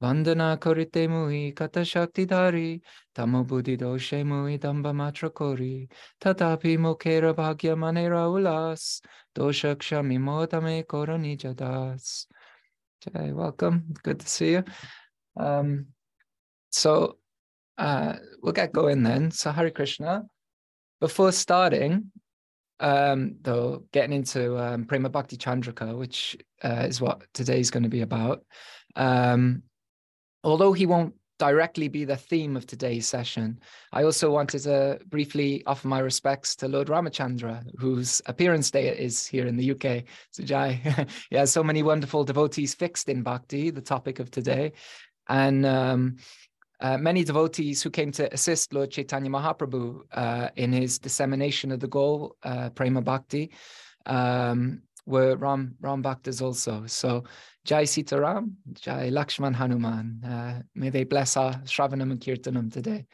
Vandana korite mui kata shakti dhari, tamo buddhi doshe mui damba matra kori, tatapi mokera bhagya manera ulas, dosha kshami modame korani jadas. Jai, welcome. Good to see you. Um, so uh, we'll get going then. So Hari Krishna. Before starting, um, though, getting into um, Prema Bhakti Chandrika, which uh, is what today's going to be about. Um, although he won't directly be the theme of today's session, I also wanted to briefly offer my respects to Lord Ramachandra, whose appearance day is here in the UK. So Jai, he has so many wonderful devotees fixed in Bhakti, the topic of today. And um, uh, many devotees who came to assist Lord Chaitanya Mahaprabhu uh, in his dissemination of the goal, uh, Prema Bhakti, um, were Ram, Ram Bhaktas also. So Jai Sitaram, Jai Lakshman Hanuman. Uh, may they bless our Shravanam and Kirtanam today.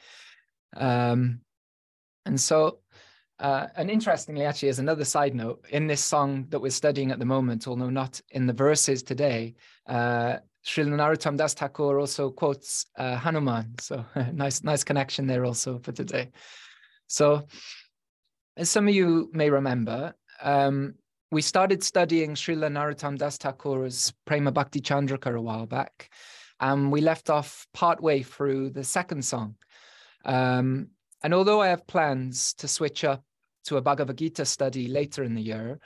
Um, and so, uh, and interestingly, actually, as another side note, in this song that we're studying at the moment, although not in the verses today, uh, Srila Narottam Das Thakur also quotes uh, Hanuman. So nice, nice connection there also for today. So, as some of you may remember, um, we started studying Srila Narottam Das Thakur's Prema Bhakti Chandrika a while back, and we left off partway through the second song. Um, and although I have plans to switch up to a Bhagavad Gita study later in the year,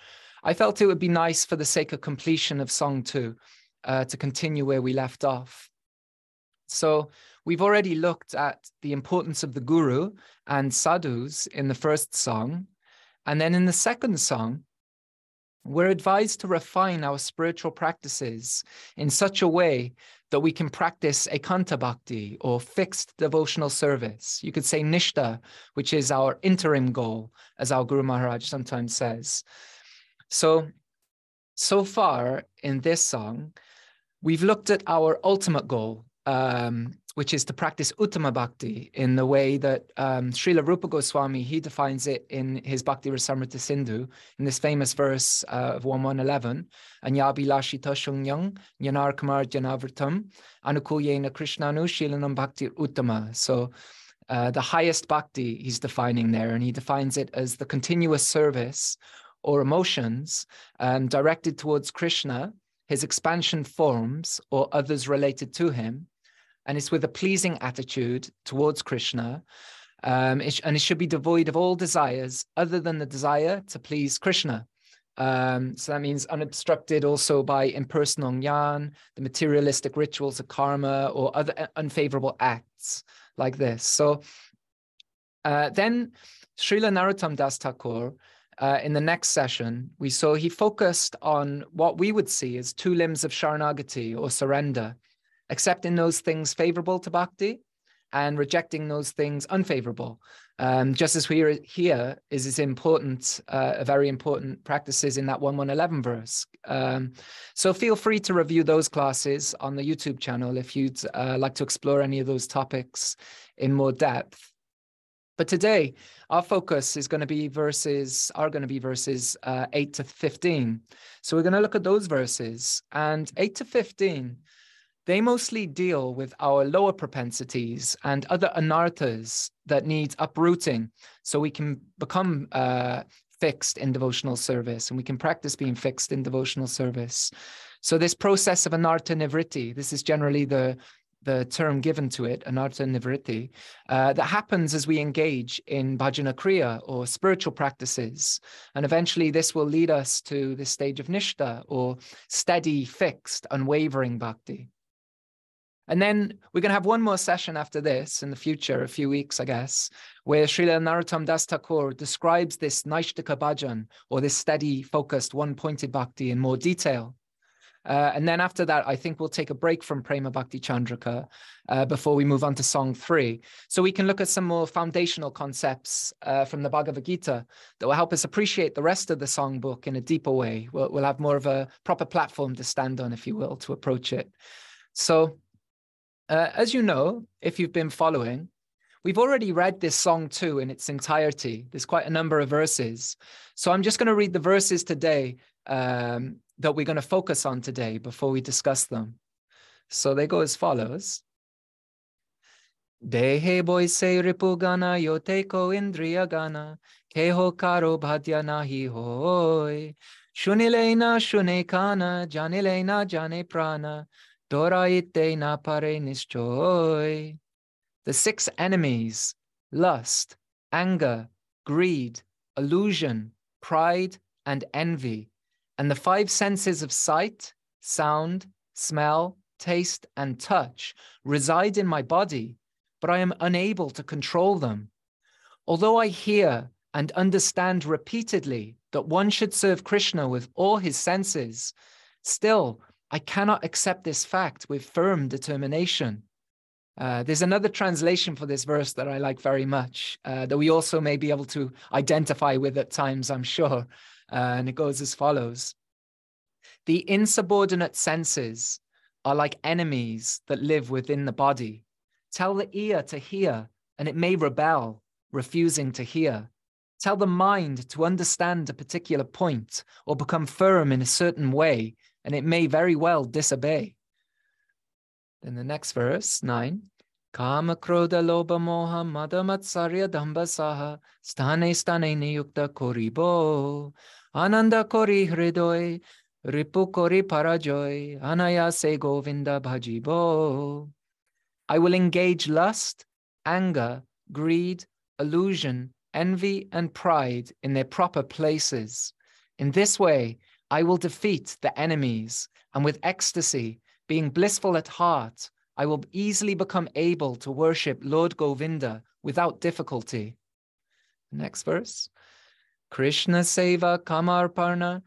I felt it would be nice for the sake of completion of song two uh, to continue where we left off. So we've already looked at the importance of the guru and sadhus in the first song. And then in the second song, we're advised to refine our spiritual practices in such a way that we can practice ekanta bhakti or fixed devotional service. You could say nishta, which is our interim goal, as our Guru Maharaj sometimes says. So, so far in this song, we've looked at our ultimate goal, um, which is to practice Uttama Bhakti in the way that um, Srila Rupa Goswami, he defines it in his Bhakti Rasamrita Sindhu, in this famous verse uh, of 1111, Anyabi Lashita Shungyang, Yanar Kamar Janavrtam, Anukulyena Krishnanu Shilanam Bhakti Uttama. So uh, the highest bhakti he's defining there, and he defines it as the continuous service or emotions um, directed towards Krishna, his expansion forms, or others related to him, and it's with a pleasing attitude towards Krishna. Um, it, and it should be devoid of all desires other than the desire to please Krishna. Um, so that means unobstructed also by impersonal jnana, the materialistic rituals of karma, or other unfavorable acts like this. So uh, then Srila Narottam Das Thakur, uh, in the next session, we saw he focused on what we would see as two limbs of Sharanagati or surrender accepting those things favorable to bhakti and rejecting those things unfavorable. Um, just as we are here is as important, uh, very important practices in that 1111 verse. Um, so feel free to review those classes on the YouTube channel if you'd uh, like to explore any of those topics in more depth. But today, our focus is going to be verses, are going to be verses uh, 8 to 15. So we're going to look at those verses. And 8 to 15 they mostly deal with our lower propensities and other anarthas that need uprooting so we can become uh, fixed in devotional service and we can practice being fixed in devotional service. So this process of anartha nivritti, this is generally the the term given to it, anartha nivritti, uh, that happens as we engage in bhajana kriya or spiritual practices. And eventually this will lead us to this stage of nishta or steady, fixed, unwavering bhakti. And then we're going to have one more session after this in the future, a few weeks, I guess, where Srila Narottam Das Thakur describes this Naishtika Bhajan, or this steady, focused, one-pointed bhakti in more detail. Uh, and then after that, I think we'll take a break from Prema Bhakti Chandrika uh, before we move on to song three. So we can look at some more foundational concepts uh, from the Bhagavad Gita that will help us appreciate the rest of the song book in a deeper way. We'll, we'll have more of a proper platform to stand on, if you will, to approach it. So uh, as you know, if you've been following, we've already read this song too in its entirety. There's quite a number of verses. So I'm just going to read the verses today um, that we're going to focus on today before we discuss them. So they go as follows. Dehe boy se ripugana yoteko indriya gana keho karo bhadya nahi hoy. Shunilena shune kana janilena jane prana doraite na pare nischoy. The six enemies, lust, anger, greed, illusion, pride, and envy, and the five senses of sight, sound, smell, taste, and touch reside in my body, but I am unable to control them. Although I hear and understand repeatedly that one should serve Krishna with all his senses, still I cannot accept this fact with firm determination. Uh, there's another translation for this verse that I like very much, uh, that we also may be able to identify with at times, I'm sure. Uh, and it goes as follows The insubordinate senses are like enemies that live within the body. Tell the ear to hear, and it may rebel, refusing to hear. Tell the mind to understand a particular point or become firm in a certain way, and it may very well disobey. Then the next verse, 9. Kama krodha loba moha mada matsarya damba saha stane stane niyukta koribo ananda kori hridoy ripu kori parajoy anayase govinda bhajibo. I will engage lust, anger, greed, illusion, envy, and pride in their proper places. In this way, I will defeat the enemies, and with ecstasy, being blissful at heart, I will easily become able to worship Lord Govinda without difficulty. Next verse. Krishna Seva Kamarparna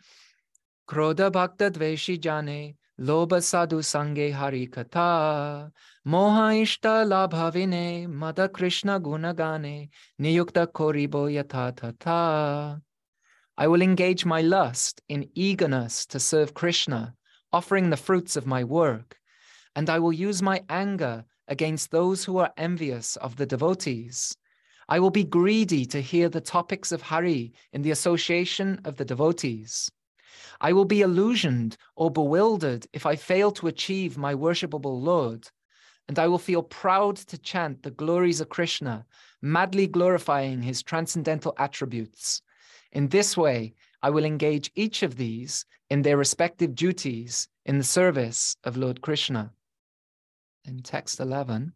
Krodha Bhakta Dveshi Jane Loba Sadhu Sange Hari Katha Moha Ishta Labhavine Mada Krishna Gunagane Niyukta Koribo Yatha Tata I will engage my lust in eagerness to serve Krishna offering the fruits of my work, and I will use my anger against those who are envious of the devotees. I will be greedy to hear the topics of Hari in the association of the devotees. I will be illusioned or bewildered if I fail to achieve my worshipable Lord, and I will feel proud to chant the glories of Krishna, madly glorifying his transcendental attributes. In this way, I will engage each of these in their respective duties in the service of Lord Krishna. In text 11,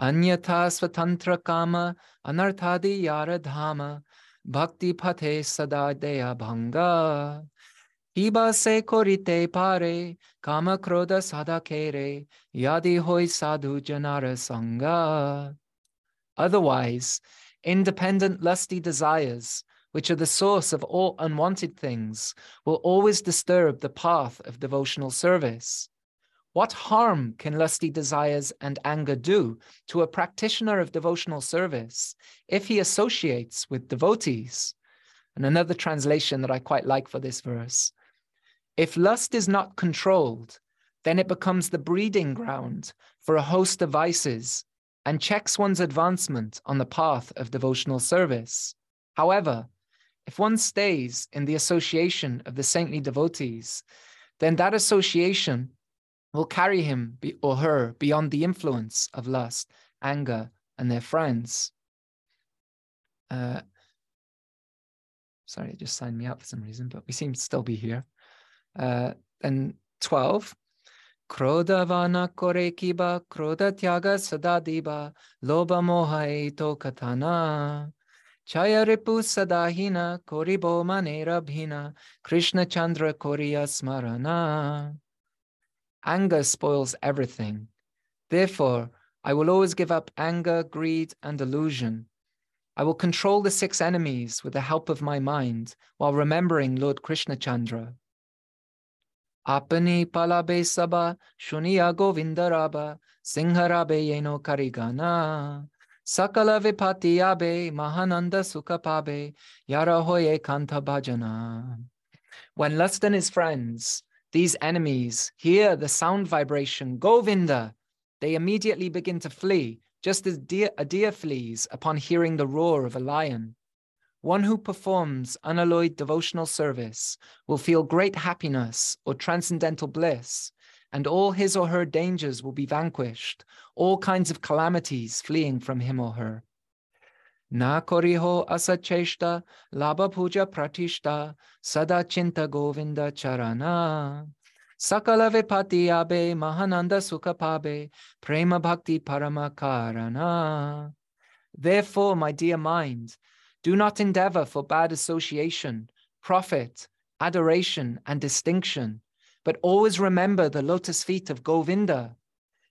Anyatha svatantra kama anarthadi yara dhama bhakti pathe sada deya bhanga Hiba se korite pare kama kroda sadakere yadi hoy sadhu janara sangha. Otherwise, independent lusty desires which are the source of all unwanted things, will always disturb the path of devotional service. What harm can lusty desires and anger do to a practitioner of devotional service if he associates with devotees? And another translation that I quite like for this verse if lust is not controlled, then it becomes the breeding ground for a host of vices and checks one's advancement on the path of devotional service. However, if one stays in the association of the saintly devotees, then that association will carry him or her beyond the influence of lust, anger, and their friends. Uh, sorry, it just signed me out for some reason, but we seem to still be here. Uh, and 12. Krodha vana kore kiba, krodha tyaga sadadiba, loba moha eto katana. Chayaripu sadahina koribo manerabhina Krishna Chandra Koriya Smarana. Anger spoils everything. Therefore, I will always give up anger, greed, and illusion. I will control the six enemies with the help of my mind while remembering Lord Krishna Chandra. Apani palabe saba shuniya govindaraba singharabe yeno karigana. Sakala vipatiyabe mahananda sukapabe yarahoye kanta bhajana. When Lust and his friends, these enemies, hear the sound vibration, Govinda, they immediately begin to flee, just as deer, a deer flees upon hearing the roar of a lion. One who performs unalloyed devotional service will feel great happiness or transcendental bliss and all his or her dangers will be vanquished, all kinds of calamities fleeing from him or her. Na koriho asacheshta, laba puja pratishta, sada chinta govinda charana. Sakala vipati abe, mahananda sukha pabe, prema bhakti paramakarana. Therefore, my dear mind, do not endeavor for bad association, profit, adoration, and distinction, but always remember the lotus feet of Govinda.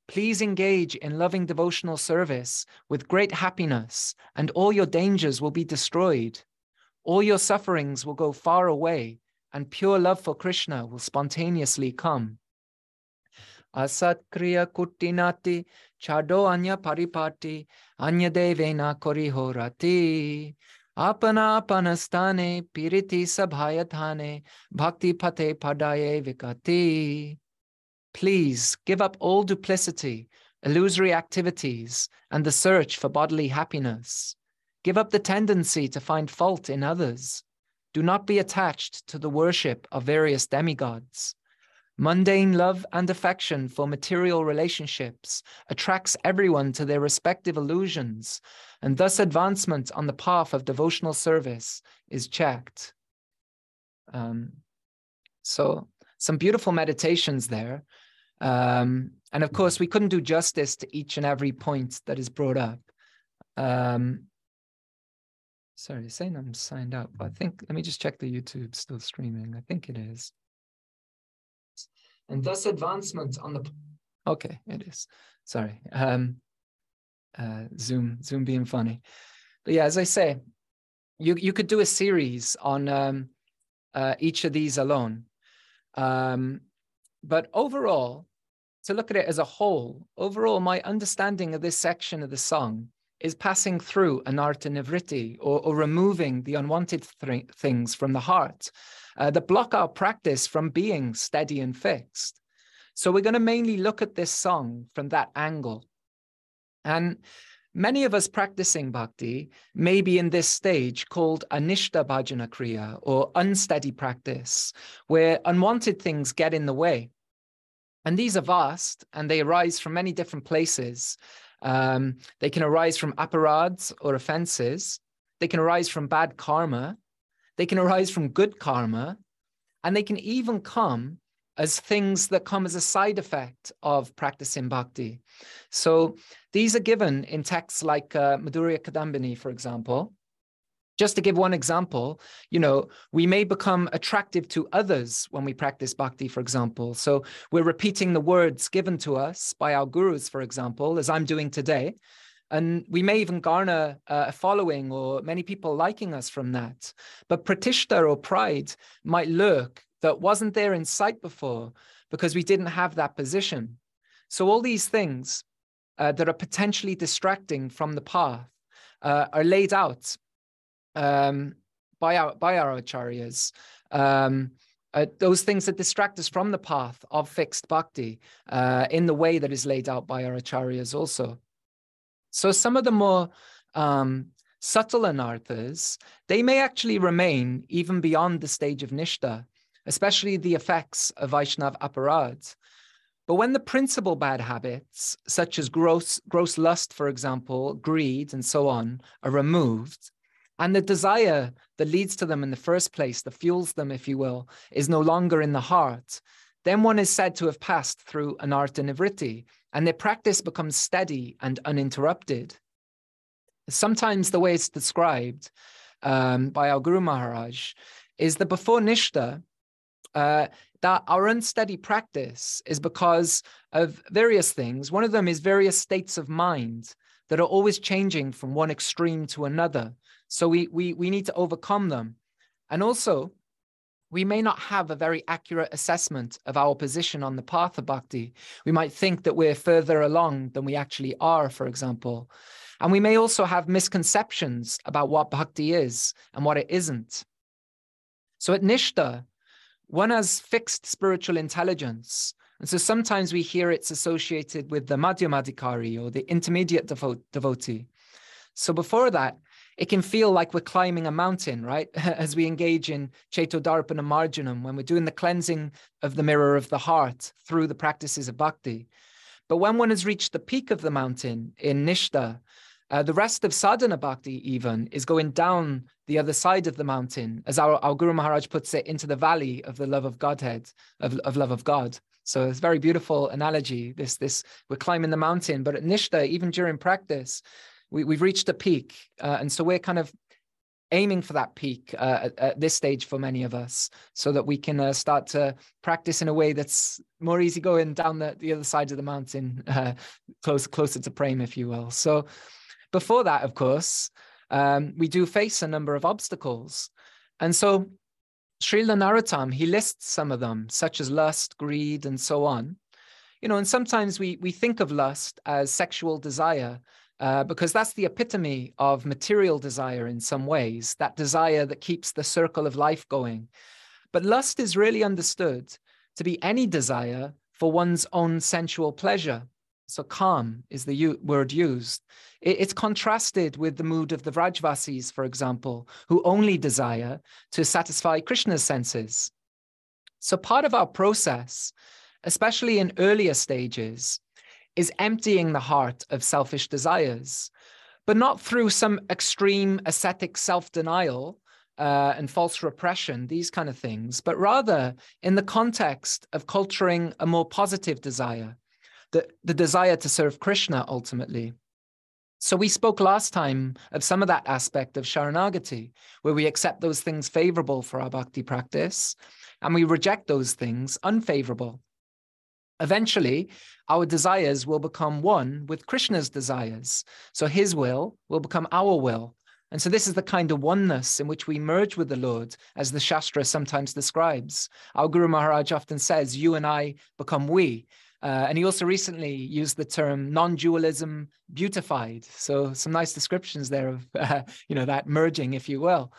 Please engage in loving devotional service with great happiness, and all your dangers will be destroyed. All your sufferings will go far away, and pure love for Krishna will spontaneously come. Asat kriya kuttinati chado anya paripati anya devena korihorati apana panastane piriti sabhayathane bhakti pate padaye vikati. Please give up all duplicity, illusory activities, and the search for bodily happiness. Give up the tendency to find fault in others. Do not be attached to the worship of various demigods. Mundane love and affection for material relationships attracts everyone to their respective illusions, and thus advancement on the path of devotional service is checked. Um, so, some beautiful meditations there. Um, and of course, we couldn't do justice to each and every point that is brought up. Um, sorry, saying I'm signed up. I think, let me just check the YouTube still streaming. I think it is and thus advancement on the okay it is. Sorry. Um uh zoom zoom being funny. But yeah as i say you you could do a series on um uh, each of these alone. Um but overall to look at it as a whole overall my understanding of this section of the song is passing through anartha nivritti or, or removing the unwanted th- things from the heart uh, that block our practice from being steady and fixed. So we're going to mainly look at this song from that angle. And many of us practicing bhakti may be in this stage called anishta bhajana kriya or unsteady practice, where unwanted things get in the way. And these are vast and they arise from many different places. Um, they can arise from aparads or offenses. They can arise from bad karma. They can arise from good karma. And they can even come as things that come as a side effect of practicing bhakti. So these are given in texts like uh, Madhurya Kadambini, for example. Just to give one example, you know, we may become attractive to others when we practice bhakti, for example. So we're repeating the words given to us by our gurus, for example, as I'm doing today. And we may even garner uh, a following or many people liking us from that. But pratishta or pride might lurk that wasn't there in sight before because we didn't have that position. So, all these things uh, that are potentially distracting from the path uh, are laid out um, by, our, by our acharyas. Um, uh, those things that distract us from the path of fixed bhakti uh, in the way that is laid out by our acharyas also. So some of the more um, subtle anarthas, they may actually remain even beyond the stage of nishta, especially the effects of Vaishnav aparad. But when the principal bad habits, such as gross, gross lust, for example, greed, and so on, are removed, and the desire that leads to them in the first place, that fuels them, if you will, is no longer in the heart, then one is said to have passed through anartha nivritti, and their practice becomes steady and uninterrupted. Sometimes the way it's described um, by our Guru Maharaj is that before Nishta, uh, that our unsteady practice is because of various things. One of them is various states of mind that are always changing from one extreme to another. So we, we, we need to overcome them. And also, we may not have a very accurate assessment of our position on the path of bhakti. We might think that we're further along than we actually are, for example. And we may also have misconceptions about what bhakti is and what it isn't. So at Nishta, one has fixed spiritual intelligence. And so sometimes we hear it's associated with the Madhyamadikari or the intermediate devo- devotee. So before that, it can feel like we're climbing a mountain, right? As we engage in Chetodarpana Marjanam, when we're doing the cleansing of the mirror of the heart through the practices of bhakti. But when one has reached the peak of the mountain in Nishta, uh, the rest of sadhana bhakti, even, is going down the other side of the mountain, as our, our Guru Maharaj puts it, into the valley of the love of Godhead, of, of love of God. So it's a very beautiful analogy. This, this, we're climbing the mountain, but at Nishta, even during practice, we, we've reached a peak. Uh, and so we're kind of aiming for that peak uh, at, at, this stage for many of us so that we can uh, start to practice in a way that's more easy going down the, the other side of the mountain, uh, close, closer to prem, if you will. So before that, of course, um, we do face a number of obstacles. And so Srila Narottam, he lists some of them, such as lust, greed, and so on. You know, and sometimes we, we think of lust as sexual desire, uh, because that's the epitome of material desire in some ways, that desire that keeps the circle of life going. But lust is really understood to be any desire for one's own sensual pleasure. So, kam is the u- word used. It, it's contrasted with the mood of the Vrajvasis, for example, who only desire to satisfy Krishna's senses. So, part of our process, especially in earlier stages, is emptying the heart of selfish desires, but not through some extreme ascetic self denial uh, and false repression, these kind of things, but rather in the context of culturing a more positive desire, the, the desire to serve Krishna ultimately. So we spoke last time of some of that aspect of Sharanagati, where we accept those things favorable for our bhakti practice and we reject those things unfavorable. Eventually, our desires will become one with Krishna's desires. So his will will become our will. And so this is the kind of oneness in which we merge with the Lord, as the Shastra sometimes describes. Our Guru Maharaj often says, You and I become we. Uh, and he also recently used the term non-dualism beautified. So some nice descriptions there of, uh, you know, that merging, if you will.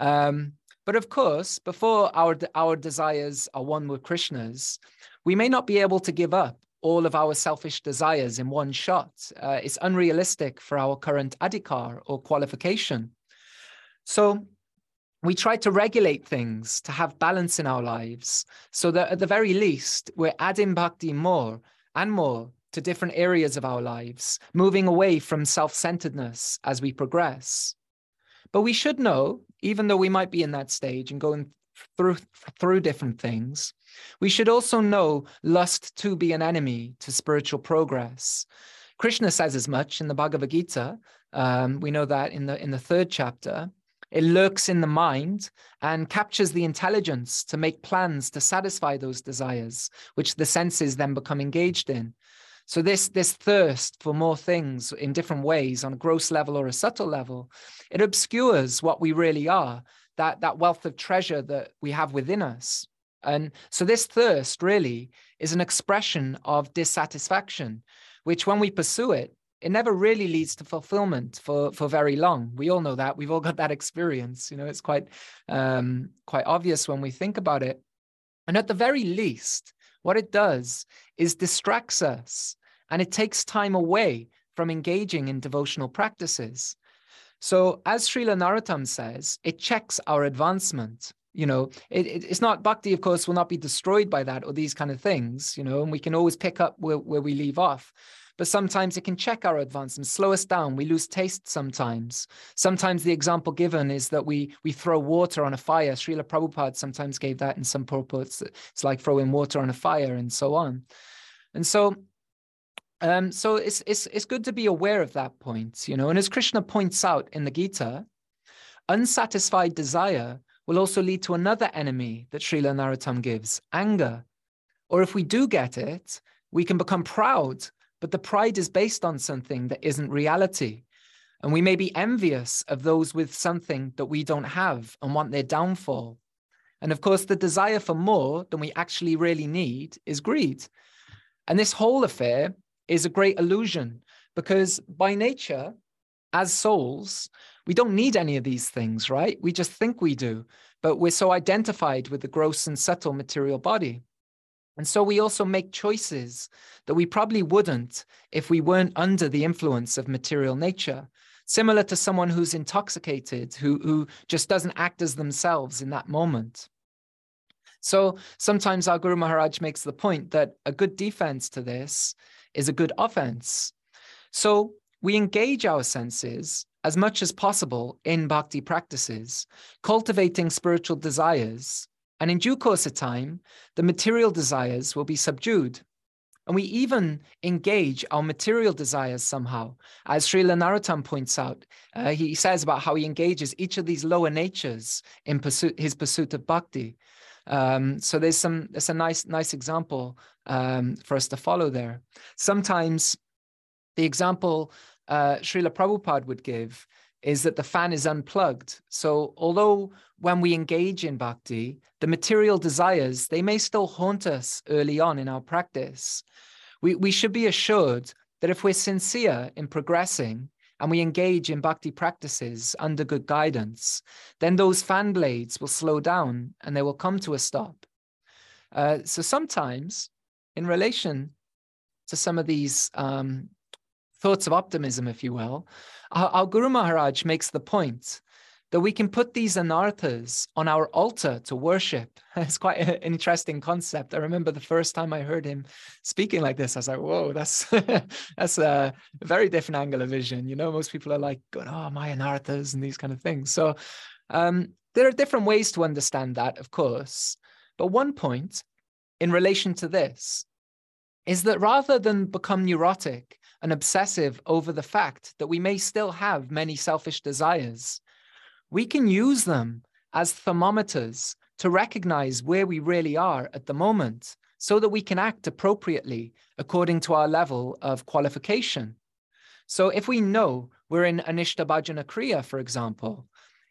Um, but of course, before our, our desires are one with Krishna's, we may not be able to give up all of our selfish desires in one shot. Uh, it's unrealistic for our current adhikar or qualification. So we try to regulate things to have balance in our lives so that at the very least, we're adding bhakti more and more to different areas of our lives, moving away from self centeredness as we progress. But we should know, even though we might be in that stage and going through through different things. We should also know lust to be an enemy to spiritual progress. Krishna says as much in the bhagavad gita. Um, we know that in the in the third chapter. It lurks in the mind and captures the intelligence to make plans to satisfy those desires which the senses then become engaged in. So this this thirst for more things in different ways on a gross level or a subtle level it obscures what we really are that that wealth of treasure that we have within us. And so this thirst really is an expression of dissatisfaction which when we pursue it it never really leads to fulfillment for for very long. We all know that. We've all got that experience. You know it's quite um quite obvious when we think about it. And at the very least what it does is distracts us and it takes time away from engaging in devotional practices so, as Srila Narottam says, it checks our advancement. You know, it, it, it's not bhakti, of course, will not be destroyed by that or these kind of things, you know, and we can always pick up where, where we leave off. But sometimes it can check our advancement, slow us down. We lose taste sometimes. Sometimes the example given is that we we throw water on a fire. Srila Prabhupada sometimes gave that in some purports. It's like throwing water on a fire and so on. And so um, so it's, it's, it's good to be aware of that point, you know. And as Krishna points out in the Gita, unsatisfied desire will also lead to another enemy that Srila Narottam gives anger. Or if we do get it, we can become proud, but the pride is based on something that isn't reality. And we may be envious of those with something that we don't have and want their downfall. And of course, the desire for more than we actually really need is greed. And this whole affair is a great illusion because by nature, as souls, we don't need any of these things, right? We just think we do, but we're so identified with the gross and subtle material body. And so we also make choices that we probably wouldn't if we weren't under the influence of material nature. similar to someone who's intoxicated, who, who just doesn't act as themselves in that moment. So sometimes our Guru Maharaj makes the point that a good defense to this is a good offense. So we engage our senses as much as possible in bhakti practices, cultivating spiritual desires. And in due course of time, the material desires will be subdued. And we even engage our material desires somehow. As Srila Narottam points out, uh, he says about how he engages each of these lower natures in pursuit, his pursuit of bhakti. Um, so there's some there's a nice nice example um, for us to follow there. Sometimes the example uh, Srila Prabhupada would give is that the fan is unplugged. So although when we engage in bhakti, the material desires, they may still haunt us early on in our practice. We, we should be assured that if we're sincere in progressing and we engage in bhakti practices under good guidance, then those fan blades will slow down and they will come to a stop. Uh, so sometimes, in relation to some of these um, thoughts of optimism, if you will, our, our Guru Maharaj makes the point that we can put these anarthas on our altar to worship. It's quite an interesting concept. I remember the first time I heard him speaking like this, I was like, whoa, that's that's a very different angle of vision. You know, most people are like, oh, my anarthas and these kind of things. So um, there are different ways to understand that, of course. But one point in relation to this is that rather than become neurotic and obsessive over the fact that we may still have many selfish desires, we can use them as thermometers to recognize where we really are at the moment so that we can act appropriately according to our level of qualification. So if we know we're in Anishta Bhajana Kriya, for example,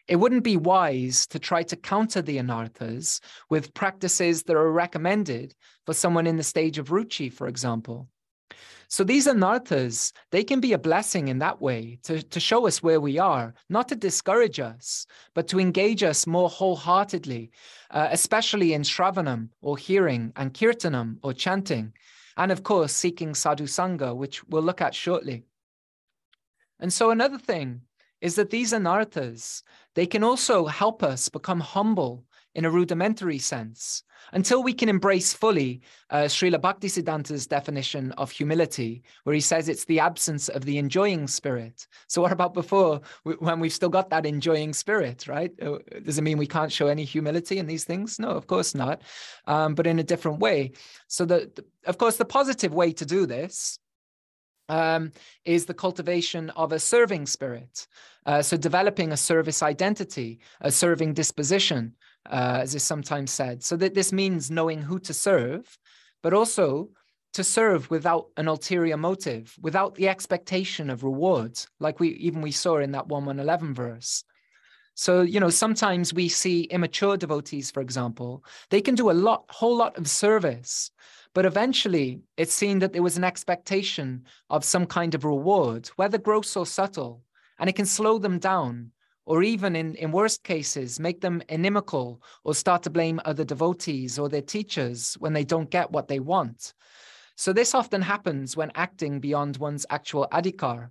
it wouldn't be wise to try to counter the anarthas with practices that are recommended for someone in the stage of ruchi, for example. So these anarthas, they can be a blessing in that way to, to show us where we are, not to discourage us, but to engage us more wholeheartedly, uh, especially in Shravanam or hearing and Kirtanam or chanting. And of course, seeking sadhu sangha, which we'll look at shortly. And so another thing is that these anarthas, they can also help us become humble in a rudimentary sense until we can embrace fully uh, Srila Bhaktisiddhanta's definition of humility, where he says it's the absence of the enjoying spirit. So, what about before, when we've still got that enjoying spirit, right? Uh, does it mean we can't show any humility in these things? No, of course not, um, but in a different way. So, the, of course, the positive way to do this um, is the cultivation of a serving spirit. Uh, so, developing a service identity, a serving disposition, uh, as is sometimes said. So that this means knowing who to serve, but also to serve without an ulterior motive, without the expectation of rewards, like we even we saw in that 1111 verse. So, you know, sometimes we see immature devotees, for example, they can do a lot, whole lot of service, but eventually it's seen that there was an expectation of some kind of reward, whether gross or subtle, and it can slow them down or even in, in worst cases, make them inimical or start to blame other devotees or their teachers when they don't get what they want. So, this often happens when acting beyond one's actual adhikar.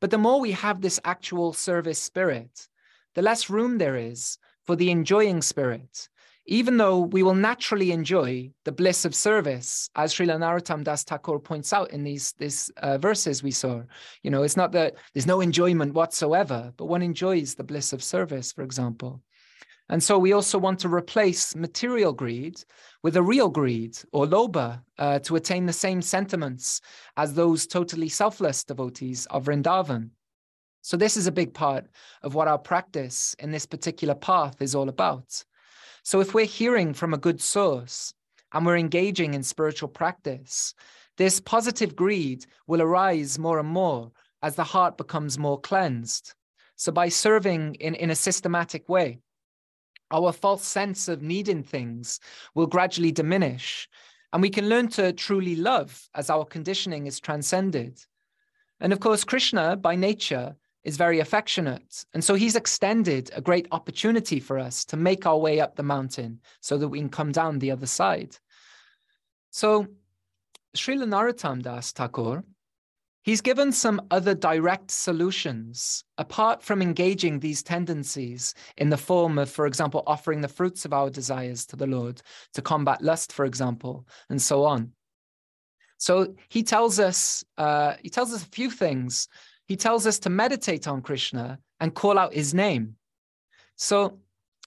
But the more we have this actual service spirit, the less room there is for the enjoying spirit, even though we will naturally enjoy the bliss of service, as Srila Narottam Das Thakur points out in these, these uh, verses we saw. You know, it's not that there's no enjoyment whatsoever, but one enjoys the bliss of service, for example. And so we also want to replace material greed with a real greed or lobha uh, to attain the same sentiments as those totally selfless devotees of Vrindavan. So this is a big part of what our practice in this particular path is all about. So if we're hearing from a good source and we're engaging in spiritual practice, this positive greed will arise more and more as the heart becomes more cleansed. So by serving in, in a systematic way, our false sense of needing things will gradually diminish, and we can learn to truly love as our conditioning is transcended. And of course, Krishna, by nature, is very affectionate. And so he's extended a great opportunity for us to make our way up the mountain so that we can come down the other side. So Srila Narottam Das Thakur, He's given some other direct solutions apart from engaging these tendencies in the form of, for example, offering the fruits of our desires to the Lord to combat lust, for example, and so on. So he tells us, uh, he tells us a few things. He tells us to meditate on Krishna and call out his name. So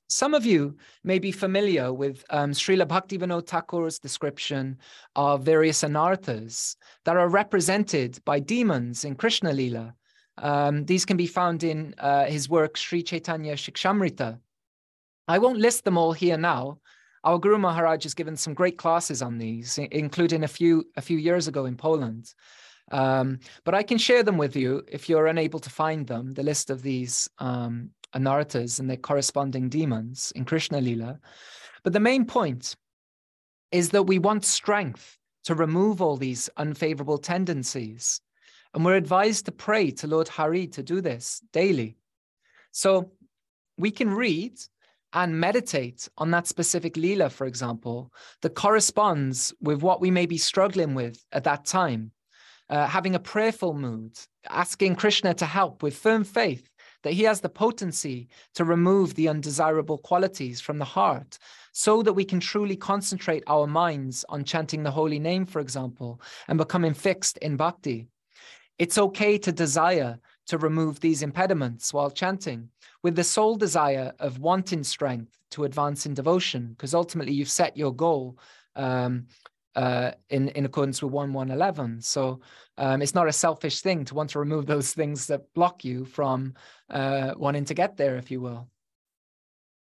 some of you may be familiar with um, Srila Bhaktivinoda Thakur's description of various anarthas that are represented by demons in Krishna Lila. Um, these can be found in uh, his work Sri Chaitanya Shikshamrita. I won't list them all here now. Our Guru Maharaj has given some great classes on these, including a few a few years ago in Poland. Um, but I can share them with you if you're unable to find them. The list of these um, anarthas and their corresponding demons in Krishna Lila. But the main point is that we want strength to remove all these unfavorable tendencies. And we're advised to pray to Lord Hari to do this daily. So we can read and meditate on that specific Leela, for example, that corresponds with what we may be struggling with at that time. Uh, having a prayerful mood, asking Krishna to help with firm faith that he has the potency to remove the undesirable qualities from the heart so that we can truly concentrate our minds on chanting the holy name, for example, and becoming fixed in bhakti. It's okay to desire to remove these impediments while chanting with the sole desire of wanting strength to advance in devotion, because ultimately you've set your goal um, uh, in, in accordance with 1111. So um, it's not a selfish thing to want to remove those things that block you from uh, wanting to get there, if you will.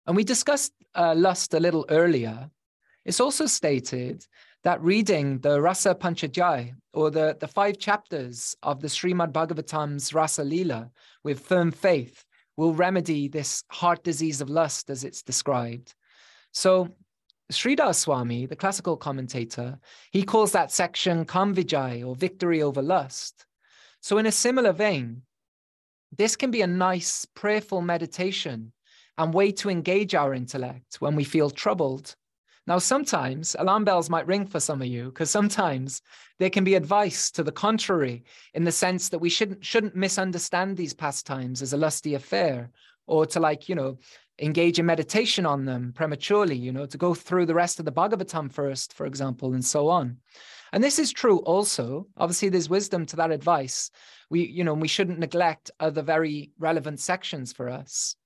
And we discussed uh, lust a little earlier. It's also stated that reading the Rasa Panchadhyay, or the, the five chapters of the Srimad Bhagavatam's Rasa Lila, with firm faith, will remedy this heart disease of lust as it's described. So Sridhar Swami, the classical commentator, he calls that section Kamvijay or victory over lust. So, in a similar vein, this can be a nice prayerful meditation and way to engage our intellect when we feel troubled. Now, sometimes alarm bells might ring for some of you because sometimes there can be advice to the contrary in the sense that we shouldn't shouldn't misunderstand these pastimes as a lusty affair or to like you know engage in meditation on them prematurely, you know, to go through the rest of the Bhagavatam first, for example, and so on. And this is true also. Obviously, there's wisdom to that advice. We, you know, we shouldn't neglect other very relevant sections for us.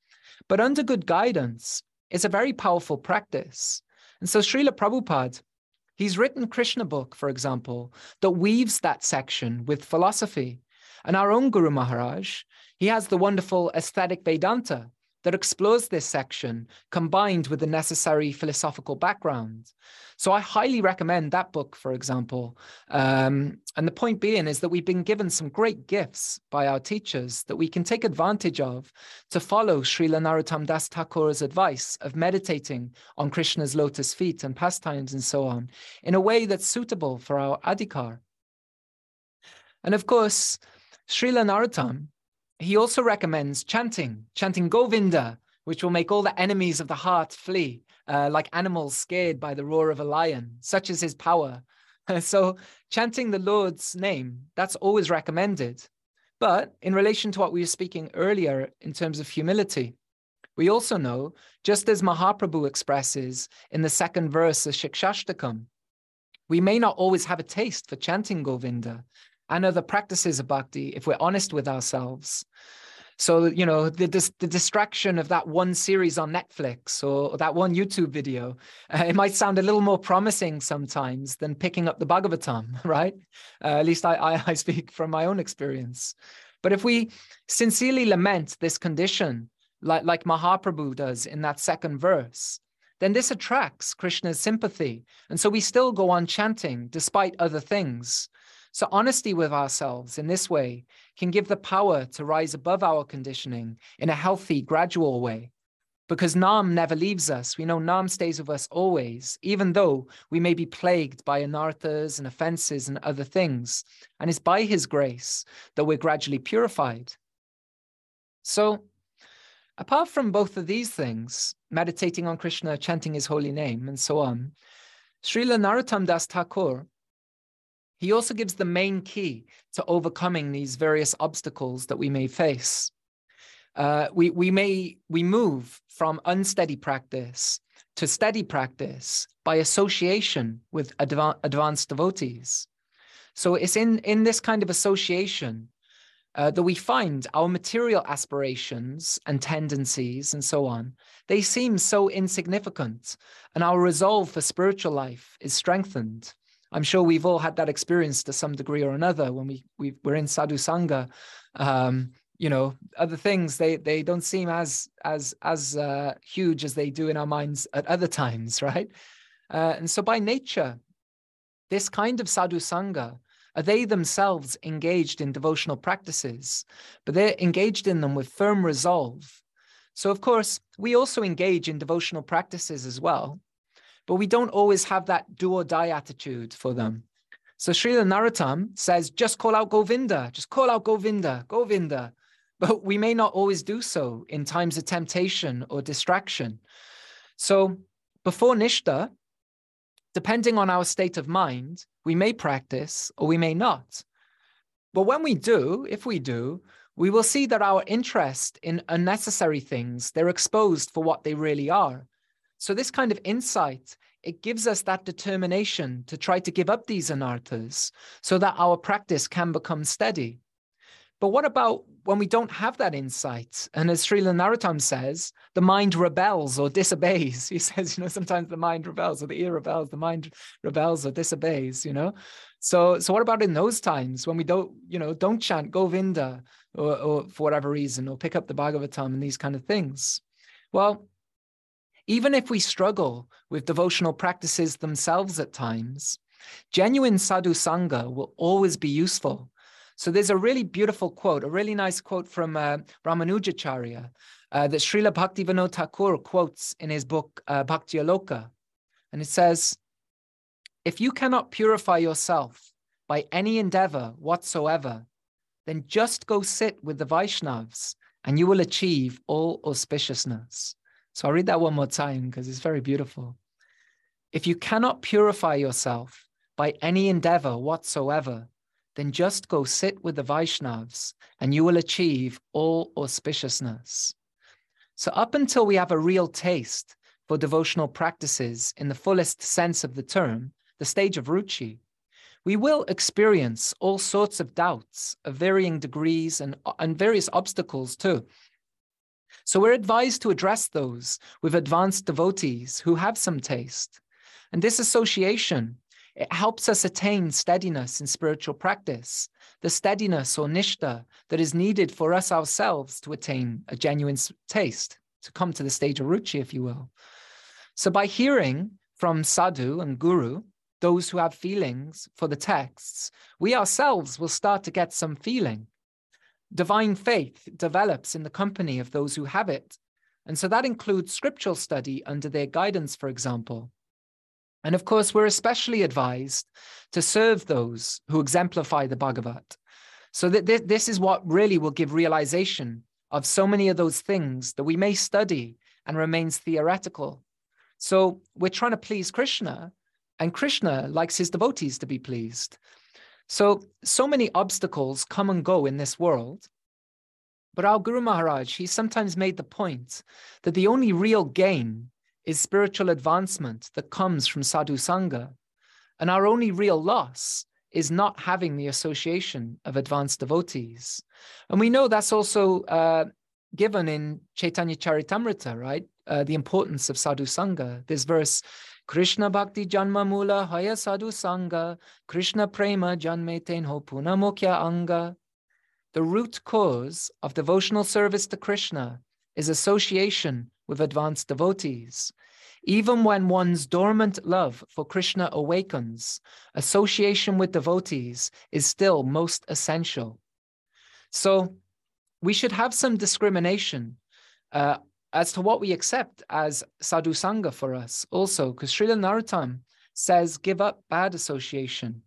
But under good guidance, it's a very powerful practice. And so Srila Prabhupada, he's written Krishna book, for example, that weaves that section with philosophy. And our own Guru Maharaj, he has the wonderful aesthetic Vedanta, that explores this section combined with the necessary philosophical background. So I highly recommend that book, for example. Um, and the point being is that we've been given some great gifts by our teachers that we can take advantage of to follow Srila Narottam Das Thakur's advice of meditating on Krishna's lotus feet and pastimes and so on in a way that's suitable for our adhikar. And of course, Srila Narottam he also recommends chanting, chanting Govinda, which will make all the enemies of the heart flee, uh, like animals scared by the roar of a lion. Such is his power. so, chanting the Lord's name, that's always recommended. But in relation to what we were speaking earlier in terms of humility, we also know, just as Mahaprabhu expresses in the second verse of Shikshashtakam, we may not always have a taste for chanting Govinda, and other practices of bhakti if we're honest with ourselves. So, you know, the, dis- the distraction of that one series on Netflix or, that one YouTube video, uh, it might sound a little more promising sometimes than picking up the Bhagavatam, right? Uh, at least I, I, I speak from my own experience. But if we sincerely lament this condition, like, like Mahaprabhu does in that second verse, then this attracts Krishna's sympathy. And so we still go on chanting despite other things. So, honesty with ourselves in this way can give the power to rise above our conditioning in a healthy, gradual way. Because Nam never leaves us. We know Nam stays with us always, even though we may be plagued by anarthas and offenses and other things. And it's by his grace that we're gradually purified. So, apart from both of these things, meditating on Krishna, chanting his holy name, and so on, Srila Narottam Das Thakur he also gives the main key to overcoming these various obstacles that we may face. Uh, we, we may we move from unsteady practice to steady practice by association with adva- advanced devotees. So it's in, in this kind of association uh, that we find our material aspirations and tendencies and so on, they seem so insignificant, and our resolve for spiritual life is strengthened. I'm sure we've all had that experience to some degree or another when we, we we're in sadhu sangha. Um, you know, other things they they don't seem as as as uh, huge as they do in our minds at other times, right? Uh, and so by nature, this kind of sadhu sangha are they themselves engaged in devotional practices, but they're engaged in them with firm resolve. So, of course, we also engage in devotional practices as well, but we don't always have that do or die attitude for them. So, Srila Narottam says, just call out Govinda, just call out Govinda, Govinda. But we may not always do so in times of temptation or distraction. So, before Nishta, depending on our state of mind, we may practice or we may not. But when we do, if we do, we will see that our interest in unnecessary things, they're exposed for what they really are. So this kind of insight, it gives us that determination to try to give up these anarthas so that our practice can become steady. But what about when we don't have that insight? And as Srila Narottam says, the mind rebels or disobeys. He says, you know, sometimes the mind rebels or the ear rebels, the mind rebels or disobeys, you know? So, so what about in those times when we don't, you know, don't chant Govinda or, or for whatever reason, or pick up the Bhagavatam and these kind of things? Well, even if we struggle with devotional practices themselves at times, genuine sadhu sangha will always be useful so there's a really beautiful quote, a really nice quote from uh, Ramanujacharya uh, that Srila Bhaktivinoda Thakur quotes in his book uh, Bhakti Aloka. And it says, If you cannot purify yourself by any endeavor whatsoever, then just go sit with the Vaishnavas and you will achieve all auspiciousness. So I'll read that one more time because it's very beautiful. If you cannot purify yourself by any endeavor whatsoever, then just go sit with the Vaishnavas and you will achieve all auspiciousness. So, up until we have a real taste for devotional practices in the fullest sense of the term, the stage of Ruchi, we will experience all sorts of doubts of varying degrees and, and various obstacles too. So, we're advised to address those with advanced devotees who have some taste. And this association it helps us attain steadiness in spiritual practice, the steadiness or nishta that is needed for us ourselves to attain a genuine taste, to come to the stage of ruchi, if you will. So by hearing from sadhu and guru, those who have feelings for the texts, we ourselves will start to get some feeling. Divine faith develops in the company of those who have it. And so that includes scriptural study under their guidance, for example. And of course, we're especially advised to serve those who exemplify the Bhagavat. So that this is what really will give realization of so many of those things that we may study and remains theoretical. So we're trying to please Krishna, and Krishna likes his devotees to be pleased. So, so many obstacles come and go in this world. But our Guru Maharaj, he sometimes made the point that the only real gain is spiritual advancement that comes from sadhu sangha. And our only real loss is not having the association of advanced devotees. And we know that's also uh, given in Chaitanya Charitamrita, right? Uh, the importance of sadhu sangha. This verse, Krishna Bhakti Janma Mula Haya Sadhu Sangha, Krishna Prema Janme Tenho Puna Mukhya Anga. The root cause of devotional service to Krishna is association with advanced devotees. Even when one's dormant love for Krishna awakens, association with devotees is still most essential. So we should have some discrimination uh, as to what we accept as sadhu sangha for us also, because Srila Narottam says, give up bad association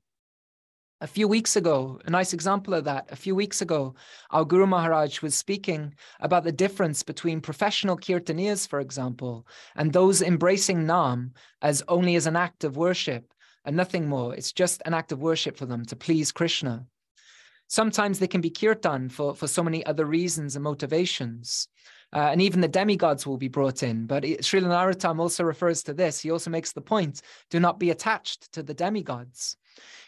a few weeks ago, a nice example of that, a few weeks ago, our Guru Maharaj was speaking about the difference between professional kirtaniyas, for example, and those embracing Nam as only as an act of worship and nothing more. It's just an act of worship for them to please Krishna. Sometimes they can be kirtan for, for so many other reasons and motivations. Uh, and even the demigods will be brought in. But Srila Narottam also refers to this. He also makes the point do not be attached to the demigods.